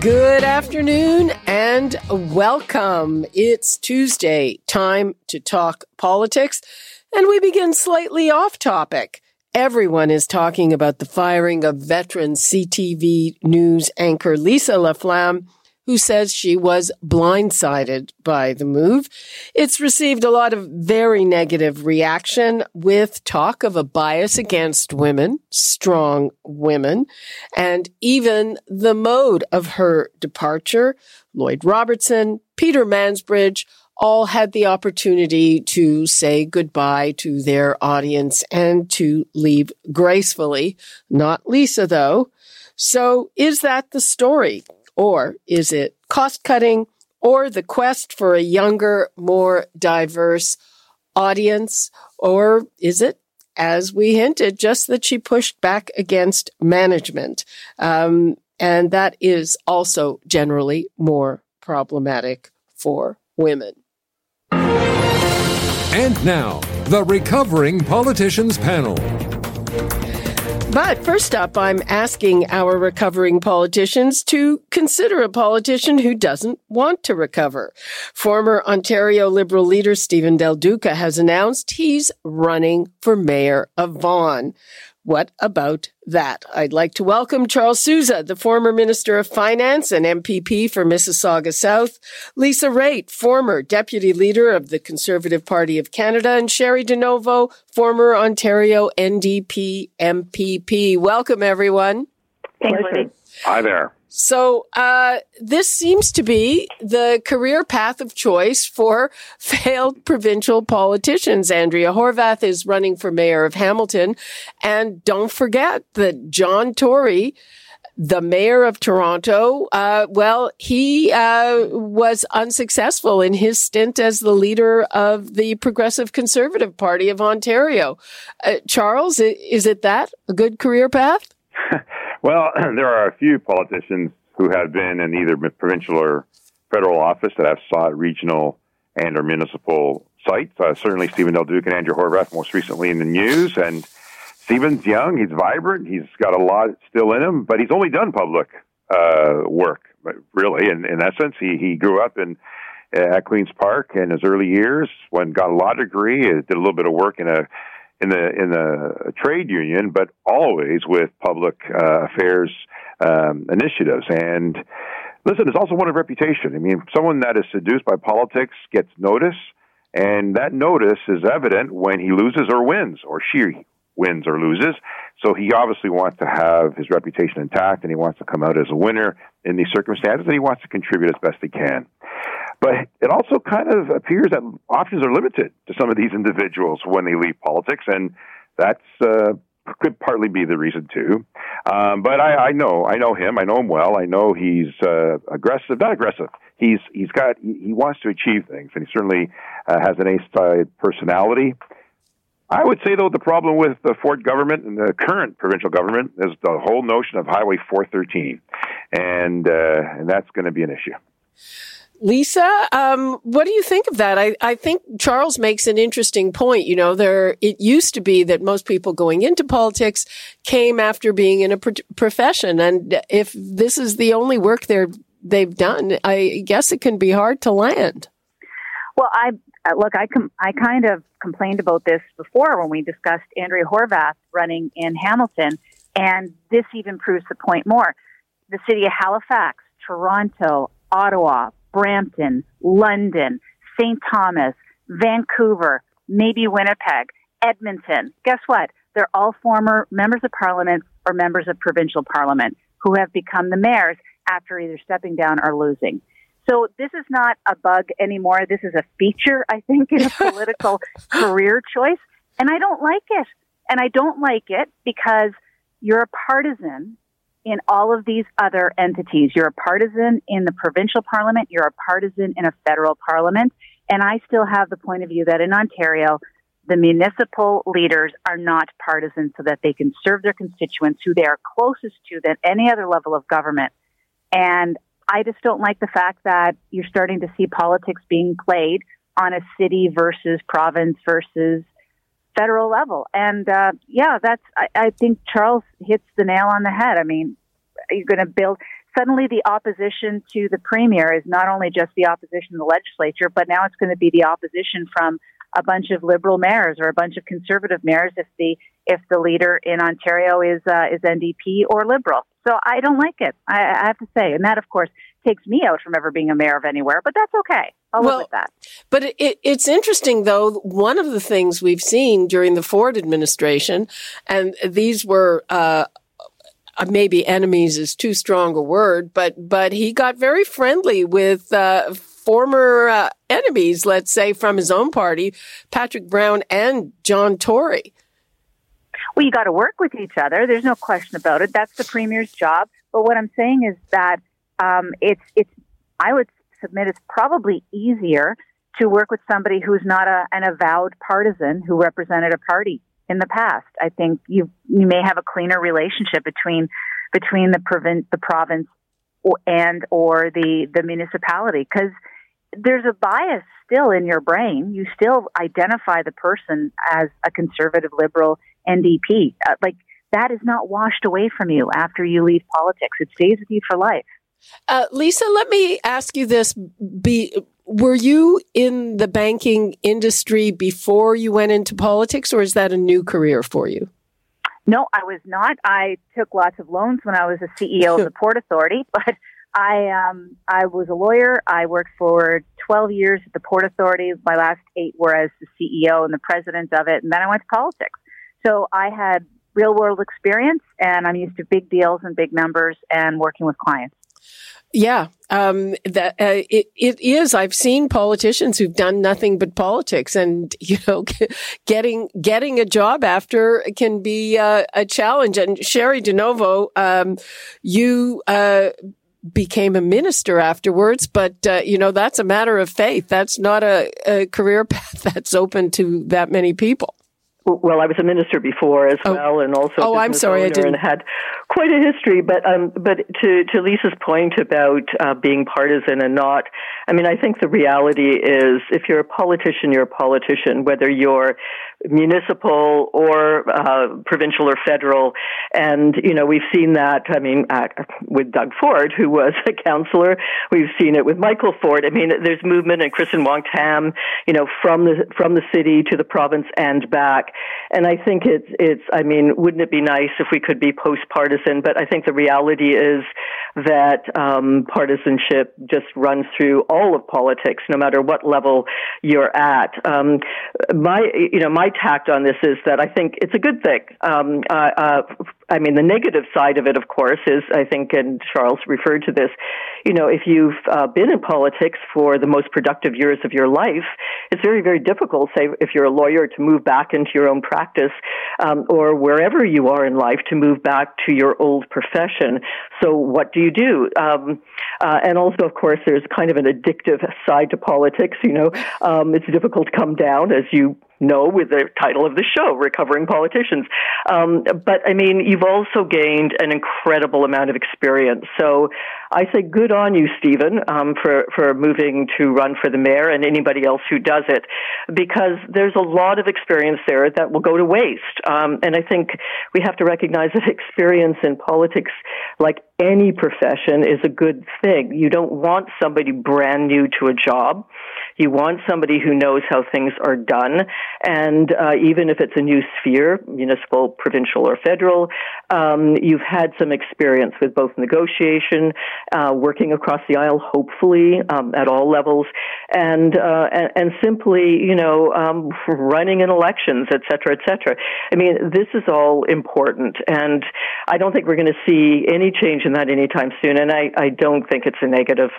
Good afternoon and welcome. It's Tuesday, time to talk politics, and we begin slightly off topic. Everyone is talking about the firing of veteran CTV news anchor Lisa LaFlamme who says she was blindsided by the move. It's received a lot of very negative reaction with talk of a bias against women, strong women, and even the mode of her departure. Lloyd Robertson, Peter Mansbridge, all had the opportunity to say goodbye to their audience and to leave gracefully. Not Lisa, though. So is that the story? Or is it cost cutting or the quest for a younger, more diverse audience? Or is it, as we hinted, just that she pushed back against management? Um, and that is also generally more problematic for women. And now, the Recovering Politicians Panel. But first up, I'm asking our recovering politicians to consider a politician who doesn't want to recover. Former Ontario Liberal leader Stephen Del Duca has announced he's running for mayor of Vaughan. What about that? I'd like to welcome Charles Sousa, the former Minister of Finance and MPP for Mississauga South, Lisa Raitt, former Deputy Leader of the Conservative Party of Canada, and Cheri DiNovo, former Ontario NDP MPP. Welcome, everyone. Thanks, Hi there. So uh, this seems to be the career path of choice for failed provincial politicians. Andrea Horwath is running for mayor of Hamilton, and don't forget that John Tory. The mayor of Toronto, uh, well, he uh, was unsuccessful in his stint as the leader of the Progressive Conservative Party of Ontario. Uh, Charles, is it that a good career path? Well, there are a few politicians who have been in either provincial or federal office that have sought regional and or municipal sites. Uh, certainly, Stephen Del Duca and Andrew Horwath, most recently in the news. And Stephen's young, he's vibrant, he's got a lot still in him, but he's only done public uh, work, really. In, in essence, he, he grew up in at Queens Park in his early years, when got a law degree, did a little bit of work in a in the in the trade union, but always with public uh, affairs um, initiatives. And listen, it's also one of reputation. I mean, someone that is seduced by politics gets notice, and that notice is evident when he loses or wins, or she wins or loses. So he obviously wants to have his reputation intact, and he wants to come out as a winner in these circumstances, and he wants to contribute as best he can. But it also kind of appears that options are limited to some of these individuals when they leave politics, and that's uh, could partly be the reason too. Um, but I, I know, I know him. I know him well. I know he's uh, aggressive, not aggressive. He's he's got he, wants to achieve things, and he certainly uh, has an A-side personality. I would say though the problem with the Ford government and the current provincial government is the whole notion of Highway 413, and uh, and that's going to be an issue. Lisa, um, what do you think of that? I, I think Charles makes an interesting point. You know, there, it used to be that most people going into politics came after being in a pro- profession. And if this is the only work they're, they've done, I guess it can be hard to land. Well, I, look, I, com- I kind of complained about this before when we discussed Andrea Horwath running in Hamilton. And this even proves the point more. The city of Halifax, Toronto, Ottawa, Brampton, London, St. Thomas, Vancouver, maybe Winnipeg, Edmonton. Guess what? They're all former members of parliament or members of provincial parliament who have become the mayors after either stepping down or losing. So this is not a bug anymore. This is a feature, I think, in a political career choice. And I don't like it. And I don't like it because you're a partisan in all of these other entities. You're a partisan in the provincial parliament, you're a partisan in a federal parliament. And I still have the point of view that in Ontario, the municipal leaders are not partisan so that they can serve their constituents who they are closest to than any other level of government. And I just don't like the fact that you're starting to see politics being played on a city versus province versus federal level. And uh, yeah, that's I, I think Charles hits the nail on the head. I mean, you're going to build suddenly the opposition to the premier is not only just the opposition in the legislature, but now it's going to be the opposition from a bunch of liberal mayors or a bunch of conservative mayors if the if the leader in Ontario is uh, is NDP or liberal. So I don't like it. I, I have to say, and that of course takes me out from ever being a mayor of anywhere. But that's okay. I'll well, live with that. But it, it's interesting though. One of the things we've seen during the Ford administration, and these were. Uh, maybe enemies is too strong a word, but but he got very friendly with uh, former uh, enemies, let's say, from his own party, Patrick Brown and John Tory. Well, you got to work with each other. There's no question about it. That's the premier's job. But what I'm saying is that um, it's it's. I would submit it's probably easier to work with somebody who's not a, an avowed partisan who represented a party in the past. I think you you may have a cleaner relationship between between the province the province and or the the municipality because there's a bias still in your brain. You still identify the person as a conservative liberal NDP. Uh, like that is not washed away from you after you leave politics. It stays with you for life. Uh, Lisa, let me ask you this: Be were you in the banking industry before you went into politics, or is that a new career for you? No, I was not. I took lots of loans when I was a CEO of the Port Authority, but I um, I was a lawyer. I worked for 12 years at the Port Authority. My last eight were as the CEO and the president of it, and then I went to politics. So I had real world experience, and I'm used to big deals and big numbers and working with clients. Yeah, um, that uh, it it is. I've seen politicians who've done nothing but politics, and you know, getting getting a job after can be uh, a challenge. And Cheri DiNovo, um, you uh, became a minister afterwards, but uh, you know that's a matter of faith. That's not a, a, career path that's open to that many people. Well, I was a minister before as oh. well, and also oh, I'm sorry, I didn't. had quite a history. But um, but to to Lisa's point about uh, being partisan and not, I mean, I think the reality is if you're a politician, you're a politician, whether you're municipal or uh, provincial or federal. And, you know, we've seen that, I mean, uh, with Doug Ford, who was a councillor. We've seen it with Michael Ford. I mean, there's movement in Kristyn Wong-Tam, you know, from the, from the city to the province and back. And I think it's, it's, I mean, wouldn't it be nice if we could be post-partisan? But I think the reality is that um, partisanship just runs through all of politics, no matter what level you're at. Um, my, you know, my tact on this is that I think it's a good thing. Um, uh, uh, I mean, the negative side of it, of course, is I think, and Charles referred to this. You know, if you've uh, been in politics for the most productive years of your life, it's very, very difficult. Say, if you're a lawyer, to move back into your own practice, um, or wherever you are in life, to move back to your old profession. So, what do you do? Um, uh, and also, of course, there's kind of an addictive side to politics. You know, um, it's difficult to come down, as you know, with the title of the show, Recovering Politicians. Um, but I mean, you've also gained an incredible amount of experience. So I say good on you, Stephen, um, for, for moving to run for the mayor and anybody else who does it, because there's a lot of experience there that will go to waste. Um, and I think we have to recognize that experience in politics, like any profession, is a good thing. You don't want somebody brand new to a job. You want somebody who knows how things are done. And uh, even if it's a new sphere, municipal, provincial, or federal, um, you've had some experience with both negotiation, uh, working across the aisle, hopefully, um, at all levels, and, uh, and, and, simply, you know, um, running in elections, et cetera, et cetera. I mean, this is all important. And I don't think we're going to see any change in that anytime soon. And I, I don't think it's a negative.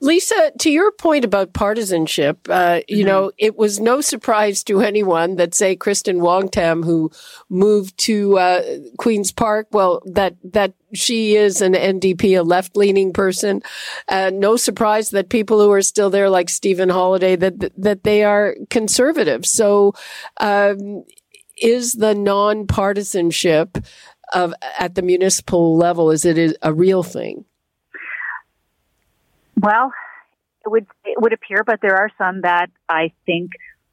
Lisa, to your point about partisanship, uh, you mm-hmm. know, it was no surprise to anyone that, say, Kristyn Wong-Tam, who moved to uh, Queens Park, well, that that she is an NDP, a left-leaning person. Uh, no surprise that people who are still there, like Stephen Holyday, that that they are conservative. So, um, is the non-partisanship of at the municipal level is it a real thing? Well, it would it would appear, but there are some that I think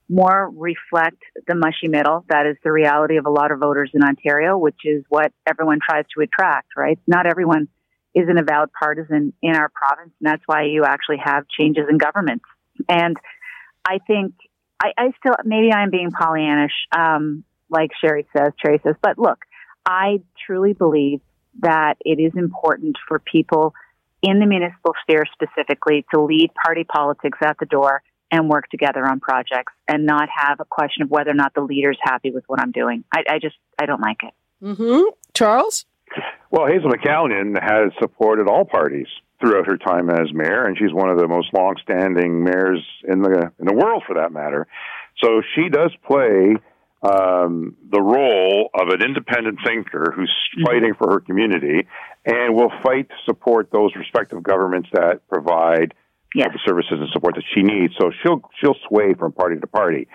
more reflect the mushy middle. That is the reality of a lot of voters in Ontario, which is what everyone tries to attract. Right? Not everyone is an avowed partisan in our province, and that's why you actually have changes in government. And I think I, I still maybe I'm being Pollyannish, um, like Cheri says, Terry says, but look, I truly believe that it is important for people in the municipal sphere specifically to leave party politics at the door and work together on projects and not have a question of whether or not the leader's happy with what I'm doing. I, I just, I don't like it. Mm-hmm. Charles? Well, Hazel McCallion has supported all parties throughout her time as mayor, and she's one of the most long-standing mayors in the in the world, for that matter. So she does play um, the role of an independent thinker who's mm-hmm. fighting for her community and will fight to support those respective governments that provide yes. the services and support that she needs. So she'll she'll sway from party to party.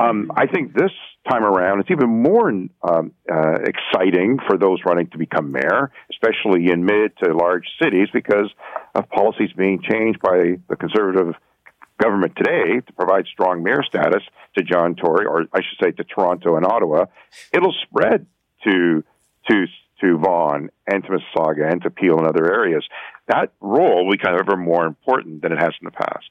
Um, I think this time around it's even more um, uh, exciting for those running to become mayor, especially in mid to large cities, because of policies being changed by the conservative government today to provide strong mayor status to John Tory, or I should say to Toronto and Ottawa, it'll spread to to to Vaughan and to Mississauga and to Peel and other areas. That role will become ever more important than it has in the past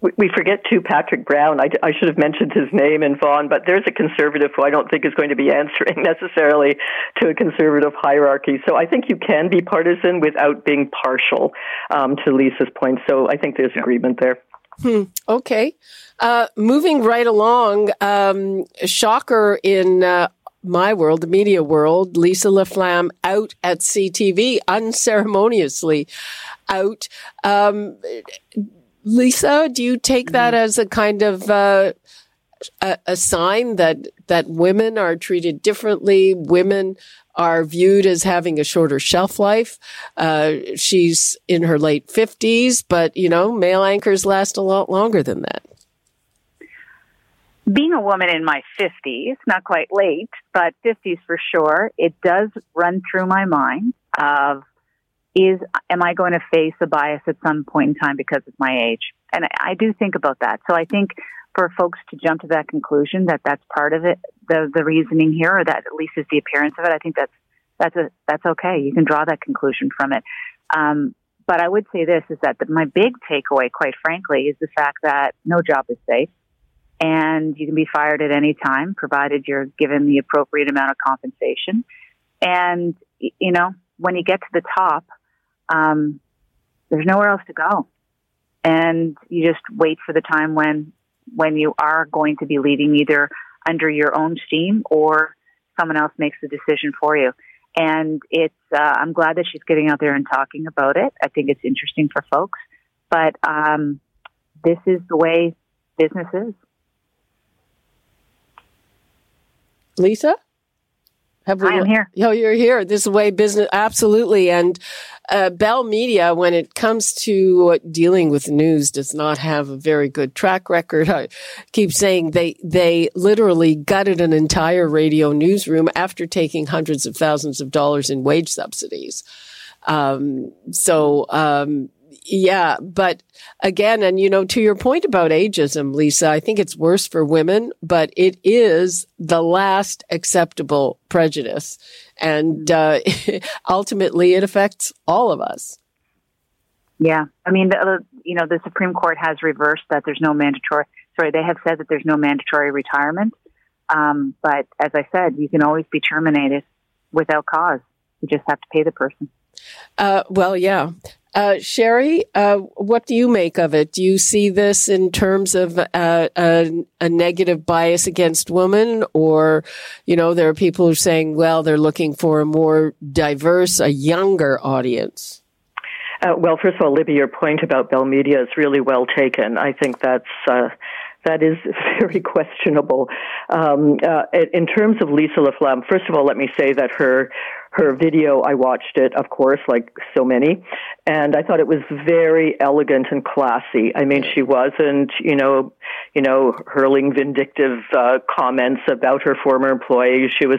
we forget too Patrick Brown. I, I, should have mentioned his name in Vaughan, but there's a conservative who I don't think is going to be answering necessarily to a conservative hierarchy. So I think you can be partisan without being partial um, to Lisa's point. So I think there's agreement there. Hmm. Okay. Uh, moving right along, um, shocker in uh, my world, the media world, Lisa LaFlamme out at CTV unceremoniously out. Um, Lisa, do you take that mm-hmm. as a kind of uh, a, a, sign that that women are treated differently? Women are viewed as having a shorter shelf life. Uh, she's in her late fifties, but you know, male anchors last a lot longer than that. Being a woman in my 50s, not quite late, but 50s for sure, it does run through my mind of is am I going to face a bias at some point in time because of my age? And I, I do think about that. So I think for folks to jump to that conclusion that that's part of it, the the reasoning here, or that at least is the appearance of it, I think that's that's a that's okay. You can draw that conclusion from it. Um, but I would say this is that the, my big takeaway, quite frankly, is the fact that no job is safe, and you can be fired at any time, provided you're given the appropriate amount of compensation. And you know, when you get to the top, um, there's nowhere else to go. And you just wait for the time when, when you are going to be leading either under your own steam or someone else makes the decision for you. And it's, uh, I'm glad that she's getting out there and talking about it. I think it's interesting for folks, but, um, this is the way business is. Lisa? Have we, I am here. Oh, you're here. This is way business, absolutely. And uh, Bell Media, when it comes to dealing with news, does not have a very good track record. I keep saying they they literally gutted an entire radio newsroom after taking hundreds of thousands of dollars in wage subsidies. Um, so um, yeah, but again, and you know, to your point about ageism, Lisa, I think it's worse for women, but it is the last acceptable prejudice. And uh, ultimately, it affects all of us. Yeah. I mean, the, you know, the Supreme Court has reversed that there's no mandatory, sorry, they have said that there's no mandatory retirement. Um, but as I said, you can always be terminated without cause. You just have to pay the person. Uh, well, yeah. Uh, Cheri, uh, what do you make of it? Do you see this in terms of uh, a, a, negative bias against women, or you know, there are people who are saying, well, they're looking for a more diverse, a younger audience? Uh, well, first of all, Libby, your point about Bell Media is really well taken. I think that's uh, that is very questionable. Um, uh, in terms of Lisa LaFlamme, first of all, let me say that her her video, I watched it, of course, like so many, and I thought it was very elegant and classy. I mean, she wasn't, you know, you know, hurling vindictive uh, comments about her former employees. She was,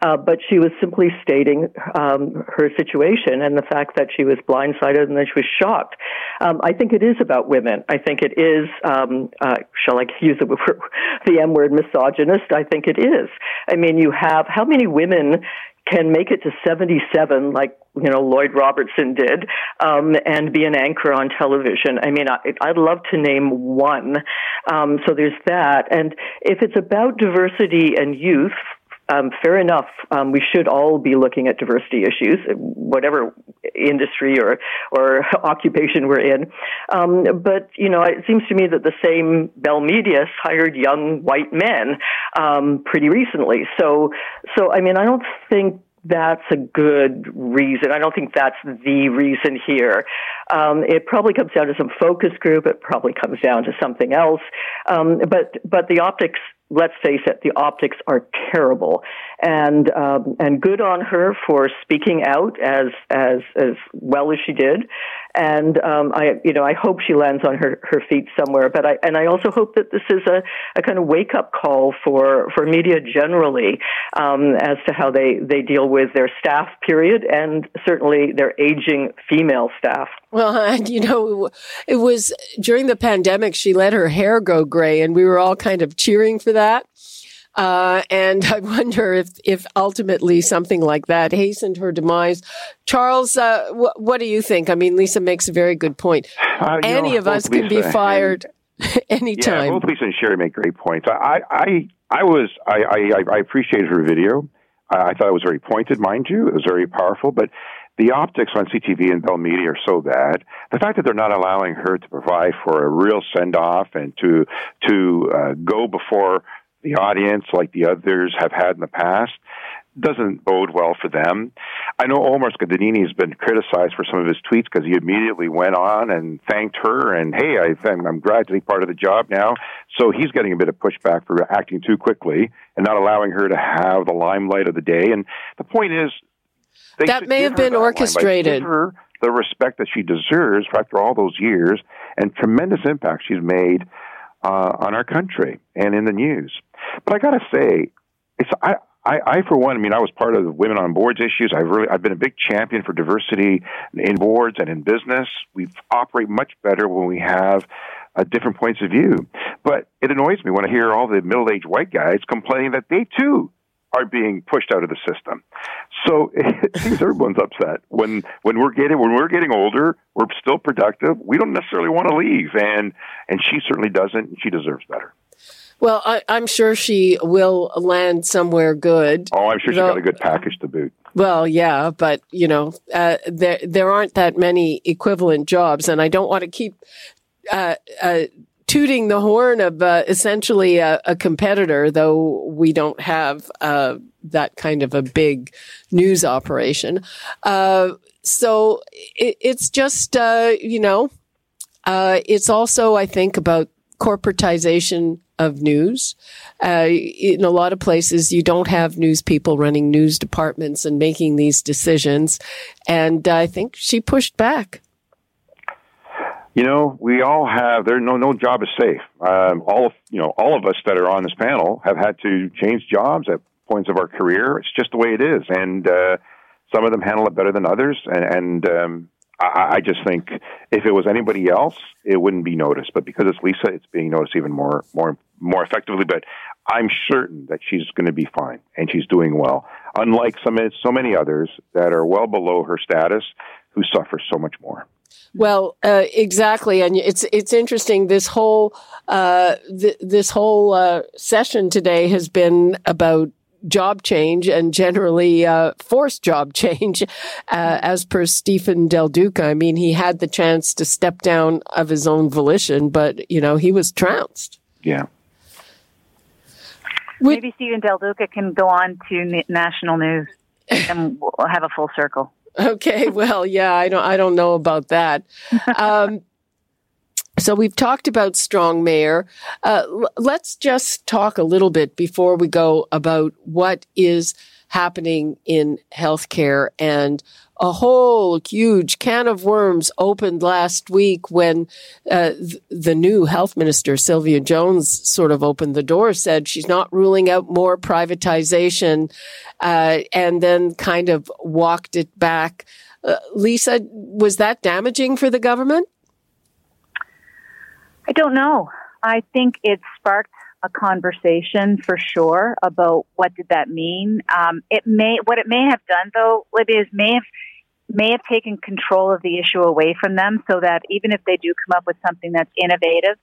uh, but she was simply stating um, her situation and the fact that she was blindsided and that she was shocked. Um, I think it is about women. I think it is, um, uh, shall I use the, the M word, misogynist? I think it is. I mean, you have how many women can make it to 77 like you know Lloyd Robertson did um, and be an anchor on television. I mean, I, would love to name one. Um, so there's that, and if it's about diversity and youth. Um, fair enough. Um, we should all be looking at diversity issues, whatever industry or or occupation we're in. Um, but you know, it seems to me that the same Bell Media hired young white men um, pretty recently. So, so I mean, I don't think that's a good reason. I don't think that's the reason here. Um, it probably comes down to some focus group. It probably comes down to something else. Um, but but the optics let's face it, the optics are terrible. And um, and good on her for speaking out as as as well as she did. And um, I you know I hope she lands on her, her feet somewhere. But I and I also hope that this is a, a kind of wake up call for for media generally um, as to how they they deal with their staff period and certainly their aging female staff. Well, and you know, it was during the pandemic, she let her hair go gray and we were all kind of cheering for that. Uh, and I wonder if, if ultimately something like that hastened her demise. Charles, uh, wh- what do you think? I mean, Lisa makes a very good point. Uh, Any know, of us Lisa can be fired anytime. Yeah, both Lisa and Cheri make great points. I, I, I was, I, I, I appreciated her video. I thought it was very pointed, mind you. It was very powerful, but the optics on CTV and Bell Media are so bad. The fact that they're not allowing her to provide for a real send off and to to uh, go before the audience like the others have had in the past doesn't bode well for them. I know Omar Sachedina has been criticized for some of his tweets because he immediately went on and thanked her and hey, I, I'm glad to be part of the job now. So he's getting a bit of pushback for acting too quickly and not allowing her to have the limelight of the day. And the point is, that may have been orchestrated. Give her the respect that she deserves after all those years and tremendous impact she's made uh, on our country and in the news. But I got to say, it's I, I, I, for one, I mean, I was part of the women on boards issues. I've really, I've been a big champion for diversity in boards and in business. We operate much better when we have uh, different points of view. But it annoys me when I hear all the middle-aged white guys complaining that they too are being pushed out of the system. So it seems everyone's upset when when we're getting when we're getting older, we're still productive. We don't necessarily want to leave, and and she certainly doesn't. She deserves better. Well, I, am sure she will land somewhere good. Oh, I'm sure she got a good package to boot. Well, yeah, but you know, uh, there there aren't that many equivalent jobs, and I don't want to keep uh, uh, tooting the horn of uh, essentially a, a, competitor, though we don't have uh, that kind of a big news operation. Uh, so it, it's just, uh, you know, uh, it's also, I think, about corporatization of news. Uh, in a lot of places, you don't have news people running news departments and making these decisions. And I think she pushed back. You know, we all have. There, no, no job is safe. Um, all of you know, all of us that are on this panel have had to change jobs at points of our career. It's just the way it is, and uh, some of them handle it better than others. And, and um, I, I just think if it was anybody else, it wouldn't be noticed. But because it's Lisa, it's being noticed even more, more, more effectively. But I'm certain that she's going to be fine and she's doing well. Unlike some, so many others that are well below her status, who suffer so much more. Well, uh, exactly, and it's it's interesting. This whole uh, th- this whole uh, session today has been about job change and generally uh, forced job change, uh, as per Stephen Del Duca. I mean, he had the chance to step down of his own volition, but you know he was trounced. Yeah. Maybe Stephen Del Duca can go on to national news and we'll have a full circle. Okay, well, yeah, I don't, I don't know about that. Um, so we've talked about strong mayor. Uh, let's just talk a little bit before we go about what is happening in healthcare and a whole huge can of worms opened last week when uh, th- the new health minister Sylvia Jones sort of opened the door, said she's not ruling out more privatization, uh, and then kind of walked it back. Uh, Lisa, was that damaging for the government? I don't know. I think it sparked a conversation for sure about what did that mean. Um, it may what it may have done though, Libby, is may have may have taken control of the issue away from them, so that even if they do come up with something that's innovative,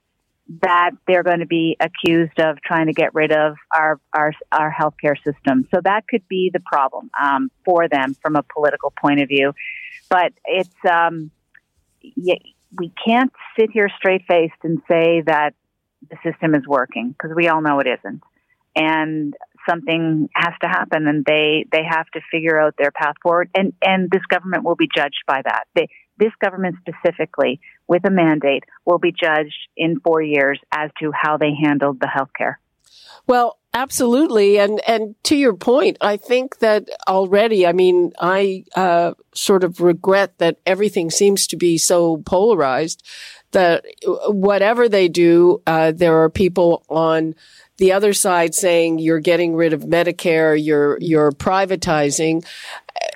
that they're going to be accused of trying to get rid of our our our healthcare system. So that could be the problem um, for them from a political point of view. But it's um, we can't sit here straight faced and say that the system is working because we all know it isn't. And something has to happen and they, they have to figure out their path forward and, and this government will be judged by that. They, this government specifically with a mandate will be judged in four years as to how they handled the health care. Well, absolutely, and and to your point, I think that already. I mean, I uh, sort of regret that everything seems to be so polarized. That whatever they do, uh, there are people on the other side saying you're getting rid of Medicare, you're you're privatizing,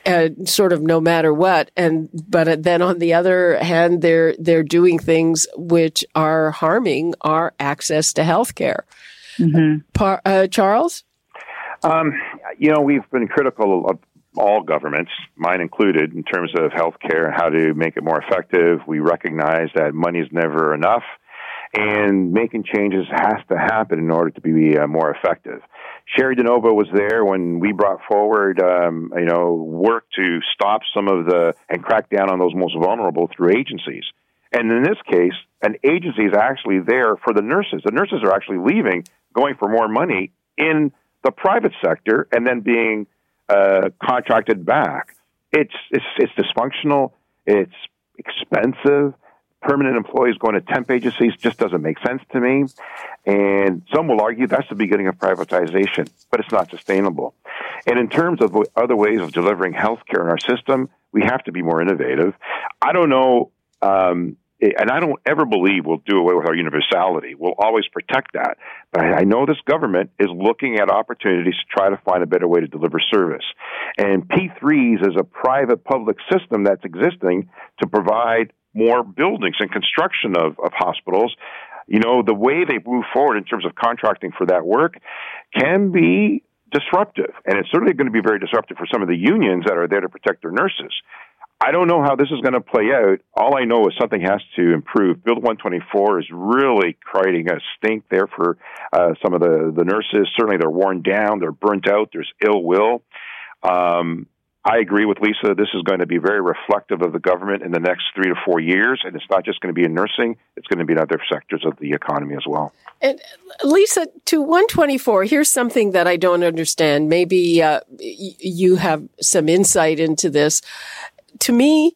uh, sort of no matter what. And but then on the other hand, they're they're doing things which are harming our access to health care. Mm-hmm. Par- uh, Charles? Um, you know, we've been critical of all governments, mine included, in terms of healthcare, how to make it more effective. We recognize that money is never enough, and making changes has to happen in order to be uh, more effective. Cheri DiNovo was there when we brought forward, um, you know, work to stop some of the and crack down on those most vulnerable through agencies. And in this case, an agency is actually there for the nurses. The nurses are actually leaving, going for more money in the private sector, and then being uh, contracted back. It's, it's it's dysfunctional. It's expensive. Permanent employees going to temp agencies just doesn't make sense to me. And some will argue that's the beginning of privatization, but it's not sustainable. And in terms of other ways of delivering health care in our system, we have to be more innovative. I don't know um, Eh, and I don't ever believe we'll do away with our universality. We'll always protect that. But I know this government is looking at opportunities to try to find a better way to deliver service. And P3s is a private public system that's existing to provide more buildings and construction of, of hospitals. You know, the way they move forward in terms of contracting for that work can be disruptive. And it's certainly going to be very disruptive for some of the unions that are there to protect their nurses. I don't know how this is going to play out. All I know is something has to improve. Bill 124 is really creating a stink there for uh, some of the, the nurses. Certainly, they're worn down, they're burnt out, there's ill will. Um, I agree with Lisa. This is going to be very reflective of the government in the next three to four years, and it's not just going to be in nursing; it's going to be in other sectors of the economy as well. And Lisa, to 124, here's something that I don't understand. Maybe uh, you have some insight into this to me,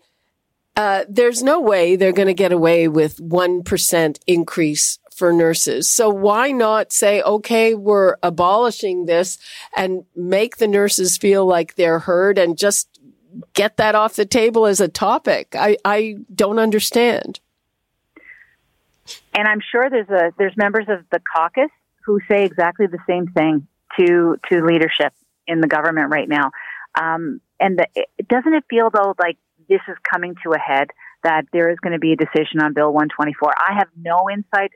uh, there's no way they're going to get away with 1% increase for nurses. So why not say, okay, we're abolishing this and make the nurses feel like they're heard and just get that off the table as a topic? I, I don't understand. And I'm sure there's a, there's members of the caucus who say exactly the same thing to, to leadership in the government right now. Um, and the, it, doesn't it feel though like this is coming to a head that there is going to be a decision on Bill 124? I have no insight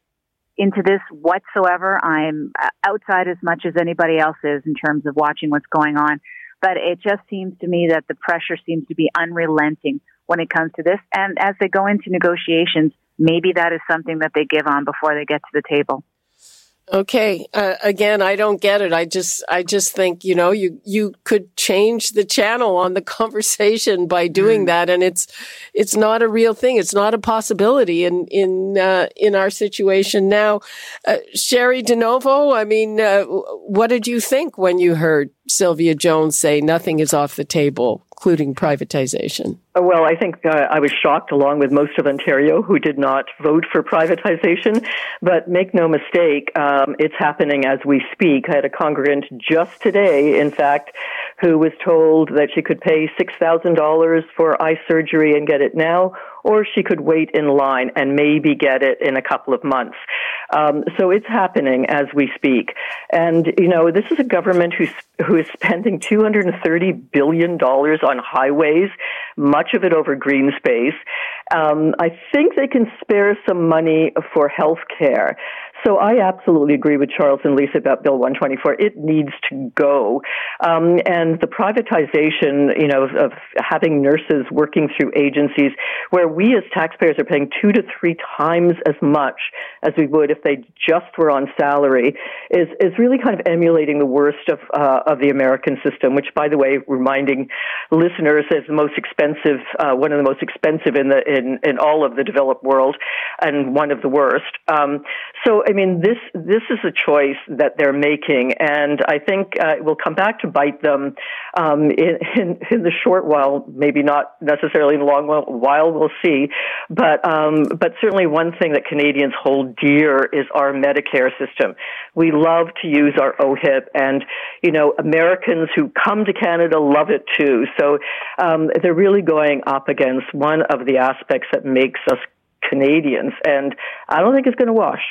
into this whatsoever. I'm uh, outside as much as anybody else is in terms of watching what's going on. But it just seems to me that the pressure seems to be unrelenting when it comes to this. And as they go into negotiations, maybe that is something that they give on before they get to the table. Okay. Uh, again, I don't get it. I just, I just think, you know, you, you could change the channel on the conversation by doing mm. that. And it's, it's not a real thing. It's not a possibility in, in, uh, in our situation now. Uh, Cheri DiNovo, I mean, uh, what did you think when you heard Sylvia Jones say nothing is off the table? Including privatization? Well, I think uh, I was shocked, along with most of Ontario, who did not vote for privatization. But make no mistake, um, it's happening as we speak. I had a congregant just today, in fact, who was told that she could pay $6,000 for eye surgery and get it now, or she could wait in line and maybe get it in a couple of months. Um, so it's happening as we speak. And, you know, this is a government who's, who is spending $230 billion on highways, much of it over green space. Um, I think they can spare some money for health care. So I absolutely agree with Charles and Lisa about Bill 124. It needs to go. Um, and the privatization, you know, of, of having nurses working through agencies where we as taxpayers are paying two to three times as much as we would if they just were on salary is, is really kind of emulating the worst of, uh, of the American system, which by the way, reminding listeners is the most expensive, uh, one of the most expensive in the, in, in all of the developed world and one of the worst. Um, so, mean, this this is a choice that they're making, and I think uh, it will come back to bite them um, in, in, in the short while, maybe not necessarily in the long while. We'll see, but um, but certainly one thing that Canadians hold dear is our Medicare system. We love to use our OHIP, and you know, Americans who come to Canada love it too. So um, they're really going up against one of the aspects that makes us Canadians, and I don't think it's going to wash.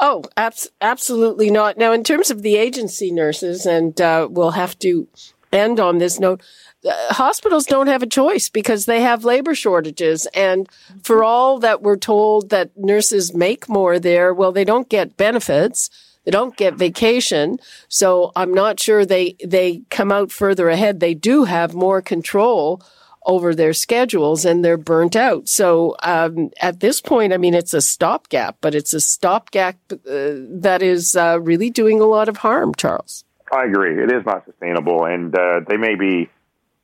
Oh, abs- absolutely not. Now, in terms of the agency nurses, and uh, we'll have to end on this note, uh, hospitals don't have a choice because they have labor shortages. And for all that we're told that nurses make more there, well, they don't get benefits. They don't get vacation. So I'm not sure they, they come out further ahead. They do have more control over their schedules and they're burnt out. So um, at this point, I mean, it's a stopgap, but it's a stopgap uh, that is uh, really doing a lot of harm. Charles, I agree. It is not sustainable, and uh, they may be.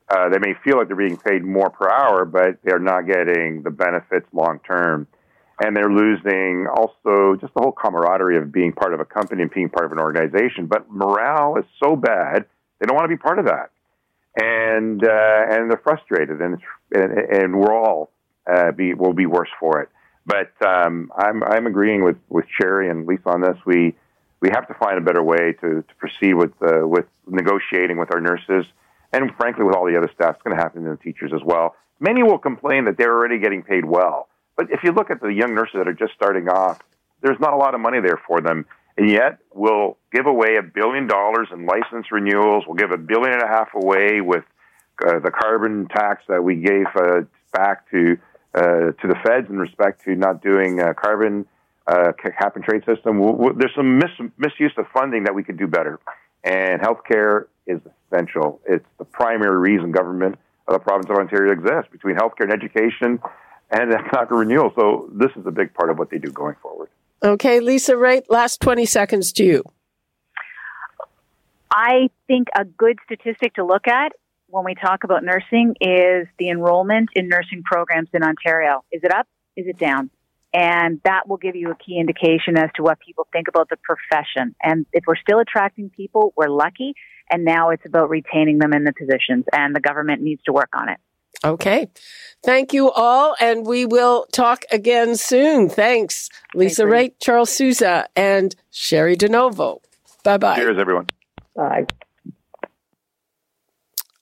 Uh, they may feel like they're being paid more per hour, but they're not getting the benefits long term. And they're losing also just the whole camaraderie of being part of a company and being part of an organization. But morale is so bad, they don't want to be part of that and uh, and they're frustrated, and and, and we're all uh, be will be worse for it. But um, I'm I'm agreeing with with Cherry and Lisa on this. We we have to find a better way to, to proceed with uh, with negotiating with our nurses, and frankly, with all the other staff. It's going to happen to the teachers as well. Many will complain that they're already getting paid well, but if you look at the young nurses that are just starting off, there's not a lot of money there for them and yet we'll give away a billion dollars in license renewals. We'll give a billion and a half away with uh, the carbon tax that we gave uh, back to uh, to the feds in respect to not doing uh, carbon uh, cap and trade system. We'll, we'll, there's some mis- misuse of funding that we could do better, and healthcare is essential. It's the primary reason government of the province of Ontario exists between healthcare and education and economic renewal. So this is a big part of what they do going forward. Okay, Lisa Raitt, last 20 seconds to you. I think a good statistic to look at when we talk about nursing is the enrollment in nursing programs in Ontario. Is it up? Is it down? And that will give you a key indication as to what people think about the profession. And if we're still attracting people, we're lucky. And now it's about retaining them in the positions, and the government needs to work on it. Okay. Thank you all. And we will talk again soon. Thanks, Lisa Raitt, Charles Sousa, and Cheri DiNovo. Bye bye. Cheers, everyone. Bye.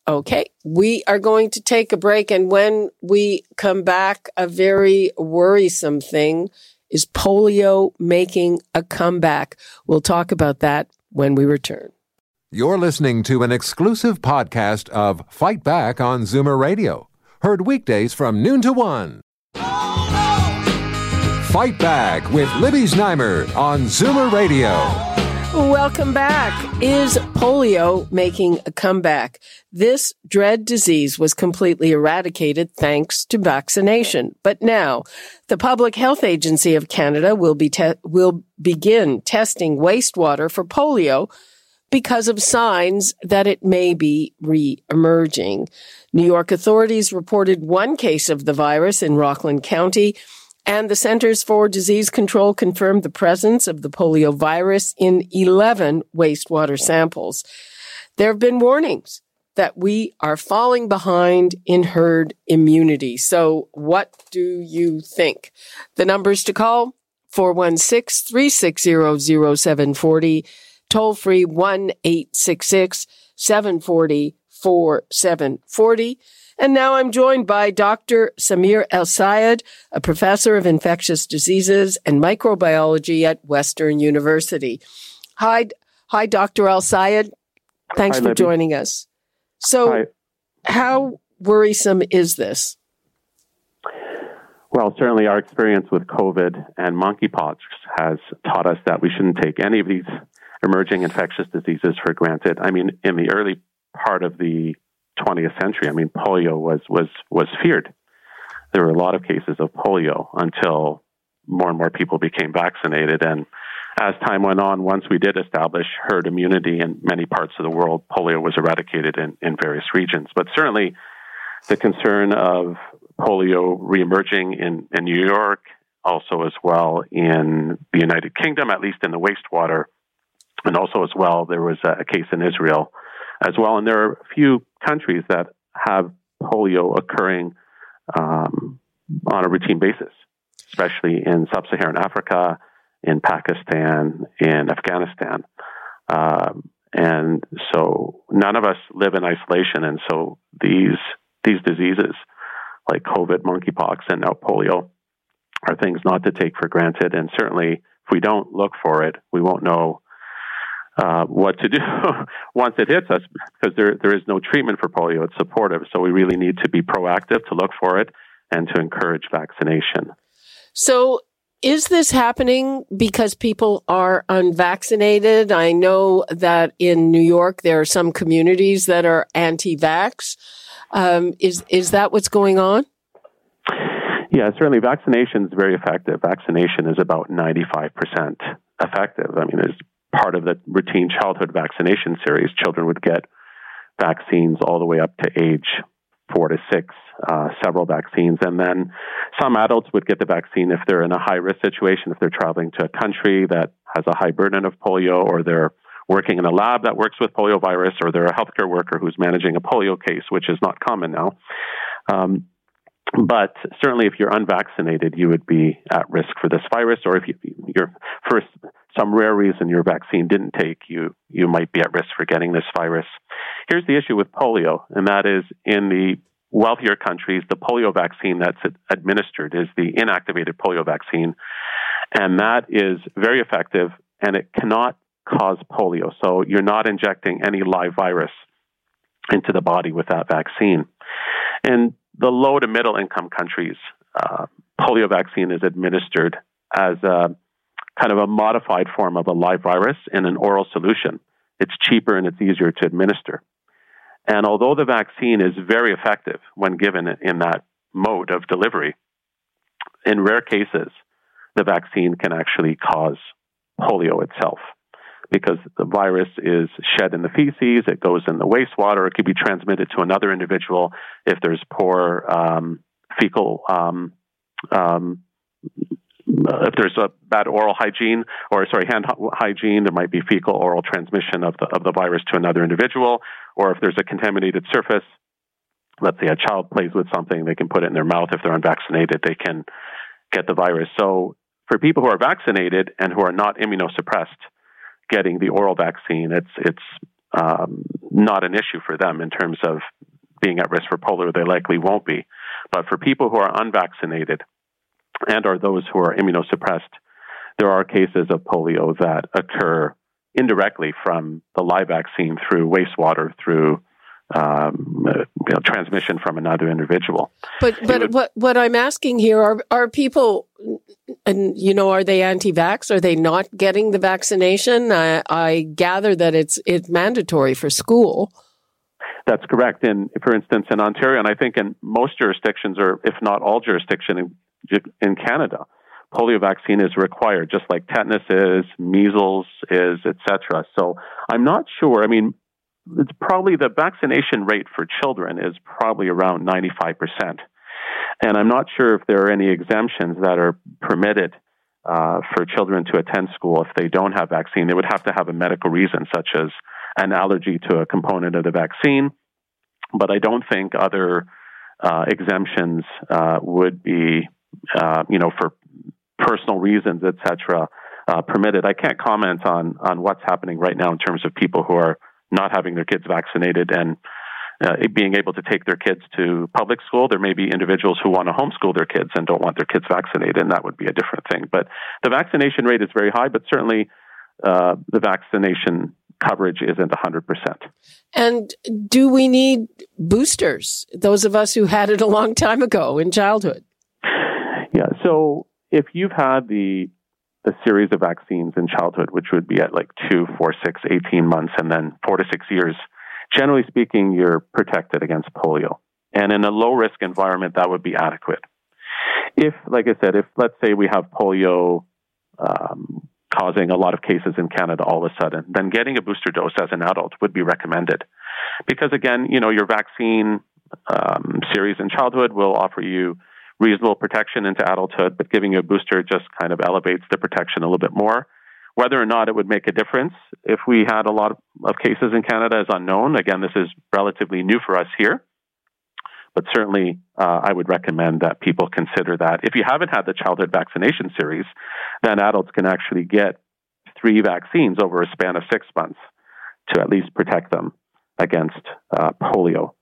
Okay. We are going to take a break. And when we come back, a very worrisome thing is polio making a comeback. We'll talk about that when we return. You're listening to an exclusive podcast of Fight Back on Zoomer Radio Heard weekdays from noon to one. Fight Back with Libby Znaimer on Zoomer Radio. Welcome back. Is polio making a comeback? This dread disease was completely eradicated thanks to vaccination. But now, the Public Health Agency of Canada will be te- will begin testing wastewater for polio because of signs that it may be re-emerging. New York authorities reported one case of the virus in Rockland County, and the Centers for Disease Control confirmed the presence of the polio virus in 11 wastewater samples. There have been warnings that we are falling behind in herd immunity. So, what do you think? The numbers to call 416 360 0740, toll free 1 866 740 4740. And now I'm joined by Dr. Samir El-Sayed, a professor of infectious diseases and microbiology at Western University. Hi, hi, Dr. El-Sayed. Thanks hi, for Libby. joining us. So, Hi. how worrisome is this? Well, certainly our experience with COVID and monkeypox has taught us that we shouldn't take any of these emerging infectious diseases for granted. I mean, in the early part of the 20th century, I mean, polio was was was feared. There were a lot of cases of polio until more and more people became vaccinated and as time went on, once we did establish herd immunity in many parts of the world, polio was eradicated in, in various regions. But certainly, the concern of polio reemerging in, in New York, also as well in the United Kingdom, at least in the wastewater, and also as well, there was a, a case in Israel as well. And there are a few countries that have polio occurring um, on a routine basis, especially in sub Saharan Africa in Pakistan, in Afghanistan. Um, and so none of us live in isolation. And so these, these diseases like COVID, monkeypox, and now polio are things not to take for granted. And certainly if we don't look for it, we won't know uh, what to do once it hits us because there, there is no treatment for polio. It's supportive. So we really need to be proactive to look for it and to encourage vaccination. So, is this happening because people are unvaccinated? I know that in New York there are some communities that are anti-vax. Um, is is that what's going on? Yeah, certainly vaccination is very effective. Vaccination is about 95% effective. I mean, as part of the routine childhood vaccination series, children would get vaccines all the way up to age four to six, uh, several vaccines. And then some adults would get the vaccine if they're in a high risk situation, if they're traveling to a country that has a high burden of polio, or they're working in a lab that works with polio virus, or they're a healthcare worker who's managing a polio case, which is not common now. Um, but certainly, if you're unvaccinated, you would be at risk for this virus, or if you, you're for some rare reason your vaccine didn't take, you you might be at risk for getting this virus. Here's the issue with polio, and that is in the wealthier countries, the polio vaccine that's administered is the inactivated polio vaccine, and that is very effective, and it cannot cause polio. So you're not injecting any live virus into the body with that vaccine. And the low to middle income countries, uh, polio vaccine is administered as a kind of a modified form of a live virus in an oral solution. It's cheaper and it's easier to administer. And although the vaccine is very effective when given in that mode of delivery, in rare cases, the vaccine can actually cause polio itself because the virus is shed in the feces, it goes in the wastewater, it could be transmitted to another individual if there's poor um, fecal. Um, um, if there's a bad oral hygiene, or sorry, hand hygiene, there might be fecal oral transmission of the of the virus to another individual. Or if there's a contaminated surface, let's say a child plays with something, they can put it in their mouth. If they're unvaccinated, they can get the virus. So for people who are vaccinated and who are not immunosuppressed, getting the oral vaccine, it's it's um, not an issue for them in terms of being at risk for polio. They likely won't be. But for people who are unvaccinated and are those who are immunosuppressed, there are cases of polio that occur indirectly from the live vaccine through wastewater, through um, you know, transmission from another individual. But but would, what what I'm asking here are are people, and you know, are they anti-vax? Are they not getting the vaccination? I, I gather that it's it's mandatory for school. That's correct. In for instance, in Ontario, and I think in most jurisdictions, or if not all jurisdictions in, in Canada, polio vaccine is required, just like tetanus is, measles is, etc. So I'm not sure. I mean, it's probably the vaccination rate for children is probably around 95%. And I'm not sure if there are any exemptions that are permitted uh, for children to attend school if they don't have vaccine. They would have to have a medical reason, such as an allergy to a component of the vaccine, but I don't think other uh, exemptions uh, would be, uh, you know, for personal reasons, etc., uh, permitted. I can't comment on on what's happening right now in terms of people who are not having their kids vaccinated and uh, being able to take their kids to public school. There may be individuals who want to homeschool their kids and don't want their kids vaccinated, and that would be a different thing. But the vaccination rate is very high, but certainly uh, the vaccination coverage isn't 100%. And do we need boosters? Those of us who had it a long time ago in childhood. Yeah. So if you've had the the series of vaccines in childhood, which would be at like two, four, six, 18 months, and then four to six years, generally speaking, you're protected against polio. And in a low risk environment, that would be adequate. If, like I said, if let's say we have polio um, causing a lot of cases in Canada all of a sudden, then getting a booster dose as an adult would be recommended. Because again, you know, your vaccine um, series in childhood will offer you reasonable protection into adulthood, but giving you a booster just kind of elevates the protection a little bit more. Whether or not it would make a difference if we had a lot of cases in Canada is unknown. Again, this is relatively new for us here. But certainly, uh, I would recommend that people consider that. If you haven't had the childhood vaccination series, then adults can actually get three vaccines over a span of six months to at least protect them against uh, polio.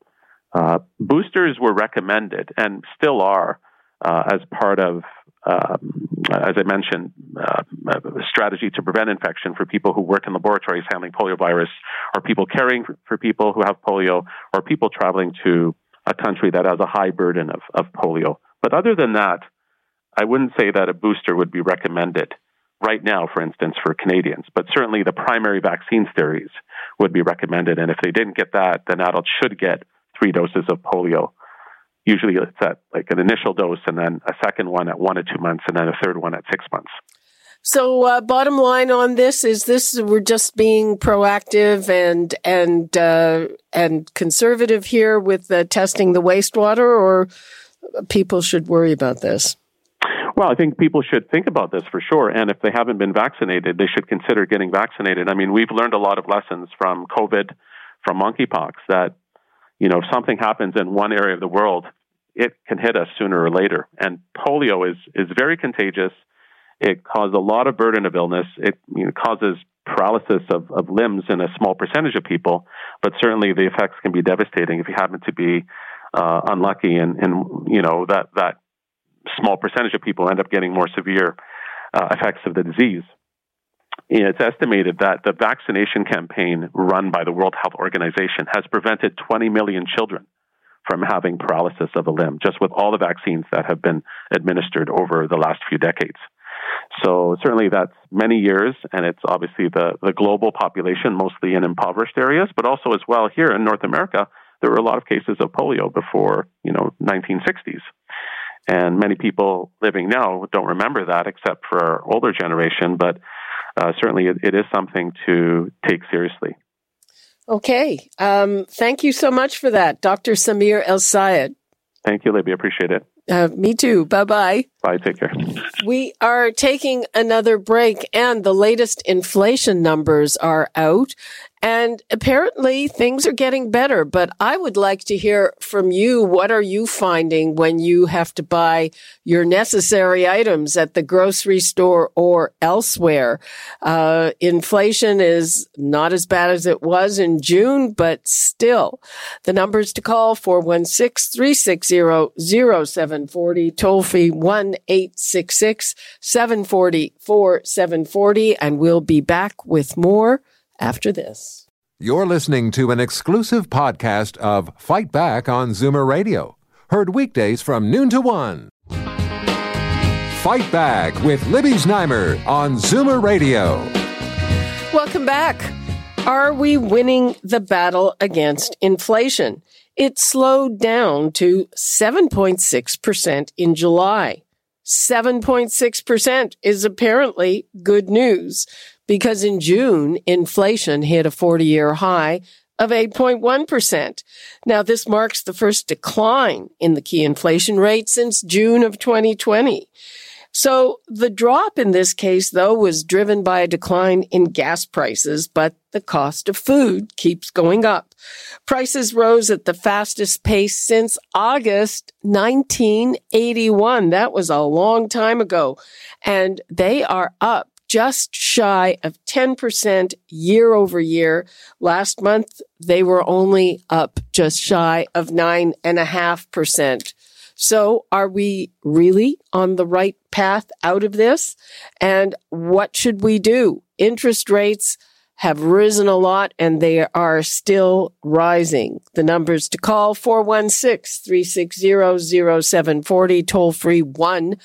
Uh, boosters were recommended and still are uh, as part of, um, as I mentioned, uh, a strategy to prevent infection for people who work in laboratories handling poliovirus, or people caring for, for people who have polio, or people traveling to a country that has a high burden of, of polio. But other than that, I wouldn't say that a booster would be recommended right now, for instance, for Canadians. But certainly the primary vaccine series would be recommended. And if they didn't get that, then adults should get three doses of polio usually it's at like an initial dose and then a second one at one to two months and then a third one at six months. So, uh, bottom line on this is this: we're just being proactive and and uh, and conservative here with uh, testing the wastewater, or people should worry about this. Well, I think people should think about this for sure, and if they haven't been vaccinated, they should consider getting vaccinated. I mean, we've learned a lot of lessons from COVID, from monkeypox, that you know if something happens in one area of the world, it can hit us sooner or later. And polio is, is very contagious. It causes a lot of burden of illness. It you know, causes paralysis of, of limbs in a small percentage of people, but certainly the effects can be devastating if you happen to be uh, unlucky and, and you know that that small percentage of people end up getting more severe uh, effects of the disease. It's estimated that the vaccination campaign run by the World Health Organization has prevented 20 million children from having paralysis of a limb, just with all the vaccines that have been administered over the last few decades. So certainly that's many years, and it's obviously the, the global population, mostly in impoverished areas, but also as well here in North America, there were a lot of cases of polio before, you know, 1960s. And many people living now don't remember that except for our older generation, but uh, certainly it, it is something to take seriously. Okay. Um, thank you so much for that, Dr. Samir El-Sayed. Thank you, Libby. Appreciate it. Uh, me too. Bye bye. Bye. Take care. We are taking another break, and the latest inflation numbers are out. And apparently things are getting better, but I would like to hear from you. What are you finding when you have to buy your necessary items at the grocery store or elsewhere? Uh, inflation is not as bad as it was in June, but still the numbers to call 416-360-0740, toll free 1-866-740-4740. And we'll be back with more after this. You're listening to an exclusive podcast of Fight Back on Zoomer Radio, heard weekdays from noon to one. Fight Back with Libby Znaimer on Zoomer Radio. Welcome back. Are we winning the battle against inflation? It slowed down to 7.6% in July. 7.6% is apparently good news because in June, inflation hit a 40 year high of 8.1%. Now, this marks the first decline in the key inflation rate since June of 2020. So the drop in this case, though, was driven by a decline in gas prices, but the cost of food keeps going up. Prices rose at the fastest pace since August 1981. That was a long time ago. And they are up just shy of 10% year over year. Last month, they were only up just shy of 9.5%. So are we really on the right path out of this? And what should we do? Interest rates have risen a lot and they are still rising. The numbers to call 416-360-0740, toll free 1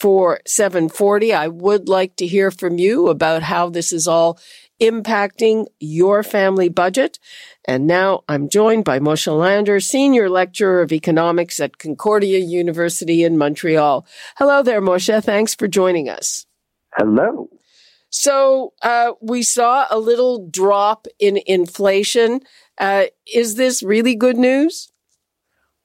866 740 I would like to hear from you about how this is all impacting your family budget. And now I'm joined by Moshe Lander, Senior Lecturer of Economics at Concordia University in Montreal. Hello there, Moshe. Thanks for joining us. Hello. So uh, we saw a little drop in inflation. Uh, is this really good news?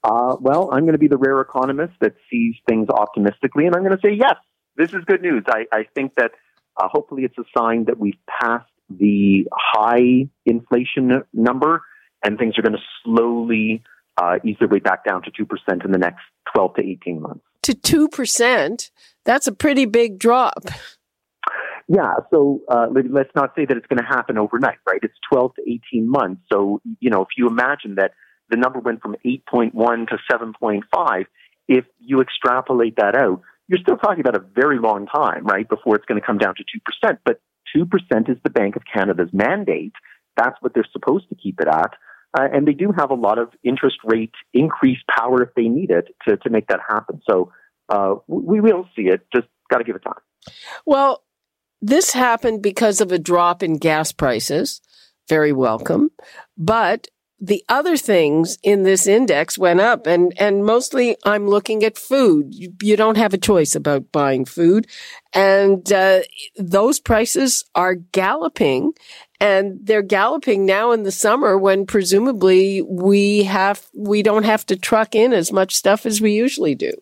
Uh, well, I'm going to be the rare economist that sees things optimistically, and I'm going to say yes, this is good news. I, I think that uh, hopefully it's a sign that we've passed the high inflation number, and things are going to slowly uh, ease their way back down to 2% in the next 12 to 18 months. To 2%? That's a pretty big drop. Yeah, so uh, let's not say that it's going to happen overnight, right? It's 12 to 18 months. So, you know, if you imagine that the number went from 8.1 to 7.5, if you extrapolate that out, you're still talking about a very long time, right, before it's going to come down to 2%. But 2% is the Bank of Canada's mandate. That's what they're supposed to keep it at. Uh, and they do have a lot of interest rate increase power if they need it to, to make that happen. So uh, we will see it. Just got to give it time. Well, this happened because of a drop in gas prices. Very welcome. But the other things in this index went up and, and mostly I'm looking at food. You, you don't have a choice about buying food. And, uh, those prices are galloping and they're galloping now in the summer when presumably we have, we don't have to truck in as much stuff as we usually do.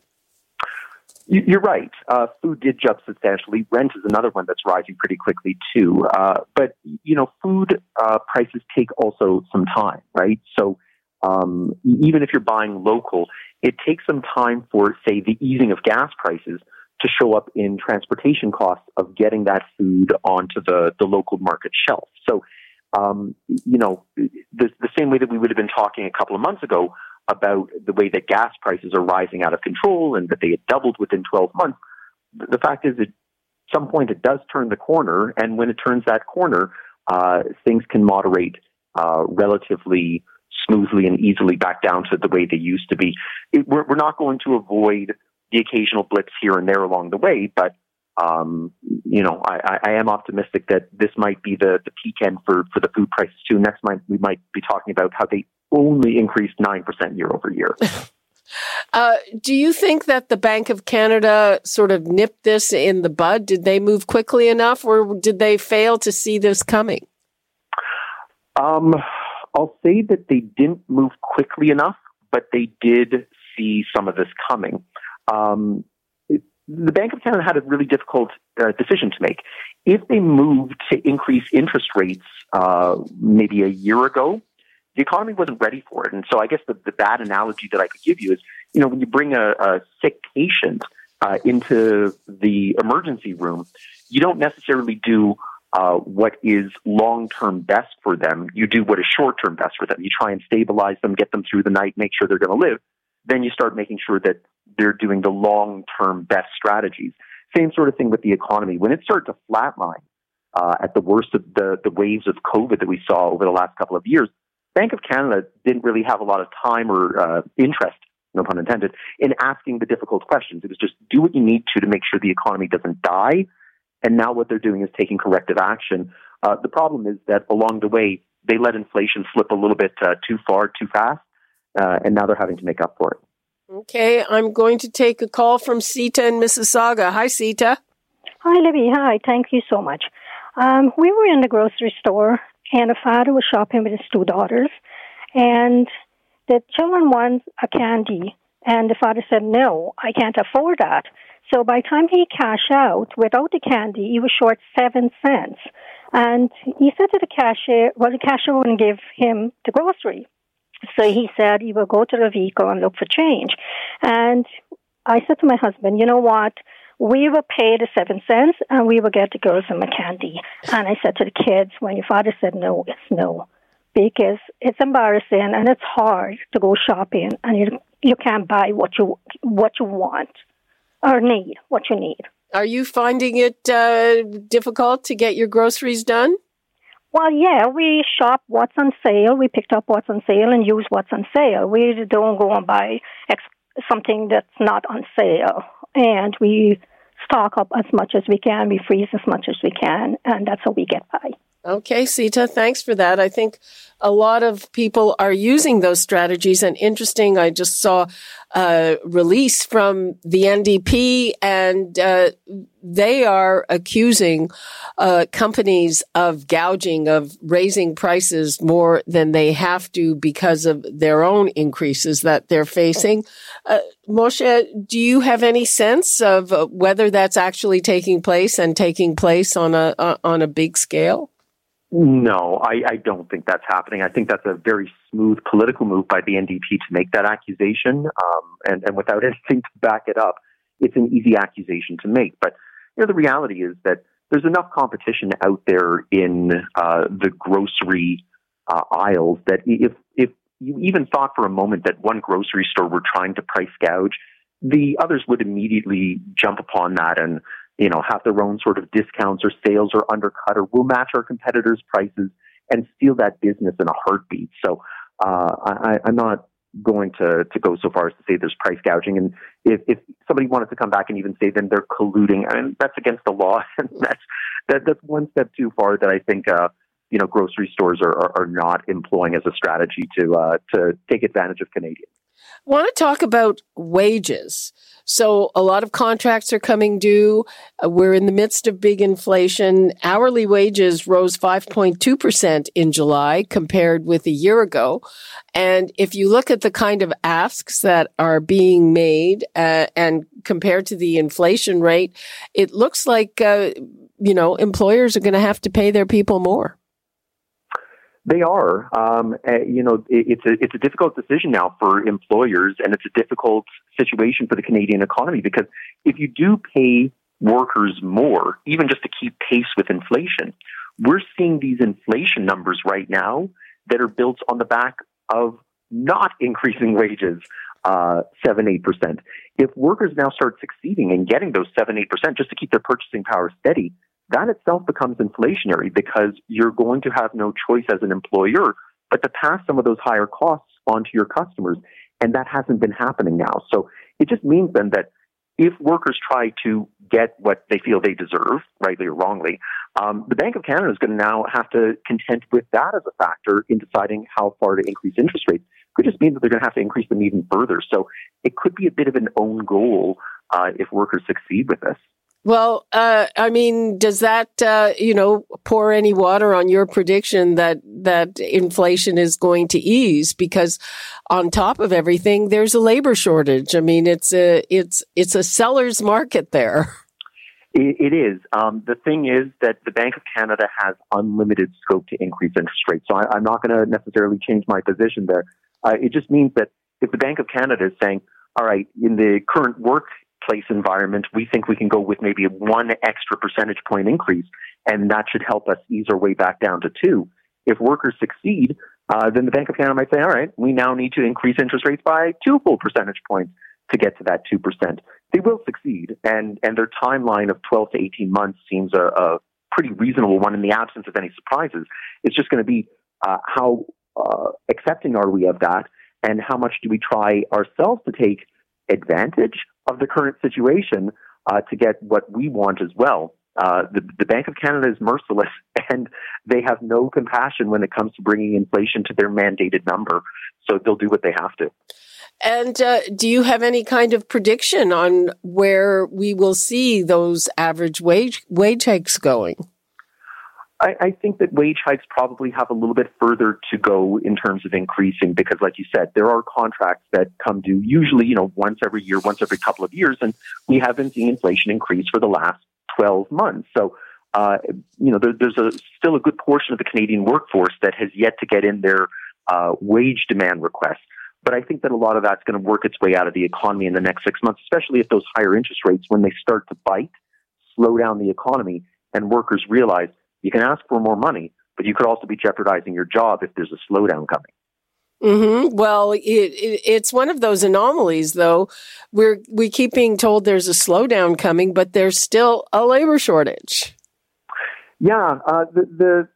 You're right. Uh, food did jump substantially. Rent is another one that's rising pretty quickly too. Uh, but you know, food uh, prices take also some time, right? So um, even if you're buying local, it takes some time for, say, the easing of gas prices to show up in transportation costs of getting that food onto the the local market shelf. So, um, you know, the, the same way that we would have been talking a couple of months ago about the way that gas prices are rising out of control and that they had doubled within 12 months. The fact is, at some point, it does turn the corner, and when it turns that corner, uh, things can moderate uh, relatively smoothly and easily back down to the way they used to be. It, we're, we're, not going to avoid the occasional blips here and there along the way, but um, you know, I, I, am optimistic that this might be the, the peak end for, for the food prices too. Next month, we might be talking about how they only increased 9% year over year. Uh, do you think that the Bank of Canada sort of nipped this in the bud? Did they move quickly enough or did they fail to see this coming? Um, I'll say that they didn't move quickly enough, but they did see some of this coming. Um, the Bank of Canada had a really difficult uh, decision to make. If they moved to increase interest rates uh, maybe a year ago, the economy wasn't ready for it. And so I guess the, the bad analogy that I could give you is, you know, when you bring a, a sick patient uh, into the emergency room, you don't necessarily do uh, what is long term best for them. You do what is short term best for them. You try and stabilize them, get them through the night, make sure they're going to live. Then you start making sure that they're doing the long term best strategies. Same sort of thing with the economy. When it started to flatline uh, at the worst of the, the waves of COVID that we saw over the last couple of years, Bank of Canada didn't really have a lot of time or uh, interest, no pun intended, in asking the difficult questions. It was just do what you need to to make sure the economy doesn't die. And now what they're doing is taking corrective action. Uh, the problem is that along the way, they let inflation slip a little bit uh, too far, too fast, uh, and now they're having to make up for it. Okay, I'm going to take a call from Sita in Mississauga. Hi, Sita. Hi, Libby. Hi, thank you so much. Um, we were in the grocery store, and a father was shopping with his two daughters, and the children want a candy And the father said, no, I can't afford that. So by the time he cashed out, without the candy, he was short seven cents. And he said to the cashier, well, the cashier wouldn't give him the grocery. So he said he will go to the vehicle and look for change. And I said to my husband, you know what? We will pay the seven cents and we will get the girls some candy. And I said to the kids, when your father said no, it's no. Because it's embarrassing and it's hard to go shopping and you, you can't buy what you, what you want or need, what you need. Are you finding it uh, difficult to get your groceries done? Well, yeah, we shop what's on sale. We picked up what's on sale and use what's on sale. We don't go and buy ex- something that's not on sale. And we stock up as much as we can. We freeze as much as we can. And that's how we get by. Okay, Sita, thanks for that. I think a lot of people are using those strategies and interesting. I just saw a release from the NDP and uh, they are accusing uh, companies of gouging, of raising prices more than they have to because of their own increases that they're facing. Uh, Moshe, do you have any sense of whether that's actually taking place and taking place on a on a big scale? No, I, I don't think that's happening. I think that's a very smooth political move by the NDP to make that accusation, um, and, and without anything to back it up, it's an easy accusation to make. But you know, the reality is that there's enough competition out there in uh, the grocery uh, aisles that if if you even thought for a moment that one grocery store were trying to price gouge, the others would immediately jump upon that and you know, have their own sort of discounts or sales or undercut or will match our competitors' prices and steal that business in a heartbeat. So uh, I, I'm not going to, to go so far as to say there's price gouging. And if, if somebody wanted to come back and even say then they're colluding, I mean, that's against the law. And that's, that, that's one step too far that I think, uh, you know, grocery stores are, are, are not employing as a strategy to, uh, to take advantage of Canadians. I want to talk about wages. So a lot of contracts are coming due. Uh, we're in the midst of big inflation. Hourly wages rose 5.2% in July compared with a year ago. And if you look at the kind of asks that are being made uh, and compared to the inflation rate, it looks like, uh, you know, employers are going to have to pay their people more. They are. Um, uh, you know, it, it's a it's a difficult decision now for employers, and it's a difficult situation for the Canadian economy because if you do pay workers more, even just to keep pace with inflation, we're seeing these inflation numbers right now that are built on the back of not increasing wages uh, seven eight percent. If workers now start succeeding in getting those seven eight percent just to keep their purchasing power steady, that itself becomes inflationary because you're going to have no choice as an employer but to pass some of those higher costs onto your customers. And that hasn't been happening now. So it just means then that if workers try to get what they feel they deserve, rightly or wrongly, um, the Bank of Canada is going to now have to contend with that as a factor in deciding how far to increase interest rates. Could just mean that they're going to have to increase them even further. So it could be a bit of an own goal uh, if workers succeed with this. Well, uh, I mean, does that uh, you know pour any water on your prediction that that inflation is going to ease? Because on top of everything, there's a labor shortage. I mean, it's a it's it's a seller's market there. it, it is. Um, the thing is that the Bank of Canada has unlimited scope to increase interest rates. So I, am not going to necessarily change my position there. Uh, it just means that if the Bank of Canada is saying, all right, in the current work place environment, we think we can go with maybe one extra percentage point increase, and that should help us ease our way back down to two. If workers succeed, uh, then the Bank of Canada might say, all right, we now need to increase interest rates by two full percentage points to get to that 2%. They will succeed, and, and their timeline of 12 to 18 months seems a, a pretty reasonable one in the absence of any surprises. It's just going to be uh, how uh, accepting are we of that, and how much do we try ourselves to take advantage of the current situation uh, to get what we want as well. Uh, the, the, Bank of Canada is merciless and they have no compassion when it comes to bringing inflation to their mandated number. So they'll do what they have to. And uh, do you have any kind of prediction on where we will see those average wage wage hikes going? I, I think that wage hikes probably have a little bit further to go in terms of increasing because, like you said, there are contracts that come due usually, you know, once every year, once every couple of years, and we have been seeing inflation increase for the last 12 months. So, uh, you know, there, there's a, still a good portion of the Canadian workforce that has yet to get in their uh, wage demand requests. But I think that a lot of that's going to work its way out of the economy in the next six months, especially if those higher interest rates, when they start to bite, slow down the economy, and workers realize you can ask for more money, but you could also be jeopardizing your job if there's a slowdown coming. Mm-hmm. Well, it, it, it's one of those anomalies, though. We're we keep being told there's a slowdown coming, but there's still a labor shortage. Yeah, uh, the, the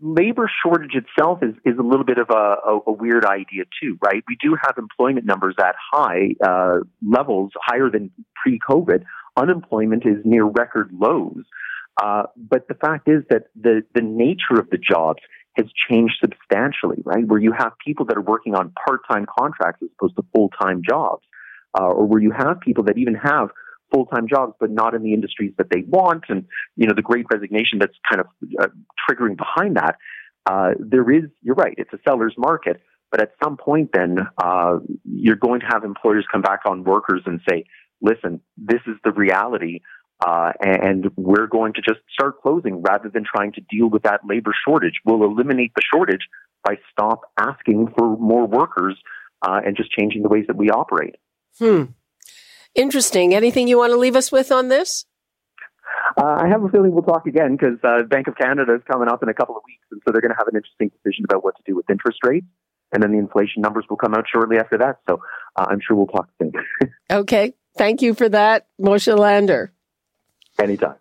labor shortage itself is, is a little bit of a, a, a, weird idea too, right? We do have employment numbers at high uh, levels, higher than pre-COVID. Unemployment is near record lows. Uh, but the fact is that the, the nature of the jobs has changed substantially, right? Where you have people that are working on part-time contracts as opposed to full-time jobs, uh, or where you have people that even have full-time jobs but not in the industries that they want, and you know the Great Resignation that's kind of uh, triggering behind that. Uh, there is, you're right, it's a seller's market, but at some point, then uh, you're going to have employers come back on workers and say, "Listen, this is the reality." Uh, and we're going to just start closing rather than trying to deal with that labor shortage. We'll eliminate the shortage by stop asking for more workers uh, and just changing the ways that we operate. Hmm. Interesting. Anything you want to leave us with on this? Uh, I have a feeling we'll talk again because uh, Bank of Canada is coming up in a couple of weeks, and so they're going to have an interesting decision about what to do with interest rates. And then the inflation numbers will come out shortly after that. So uh, I'm sure we'll talk soon. okay. Thank you for that, Moshe Lander. Anytime.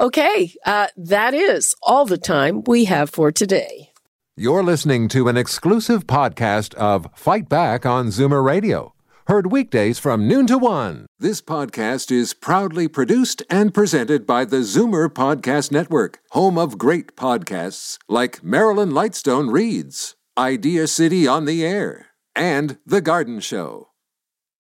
Okay, uh, that is all the time we have for today. You're listening to an exclusive podcast of Fight Back on Zoomer Radio. Heard weekdays from noon to one. This podcast is proudly produced and presented by the Zoomer Podcast Network, home of great podcasts like Marilyn Lightstone Reads, Idea City on the Air, and The Garden Show.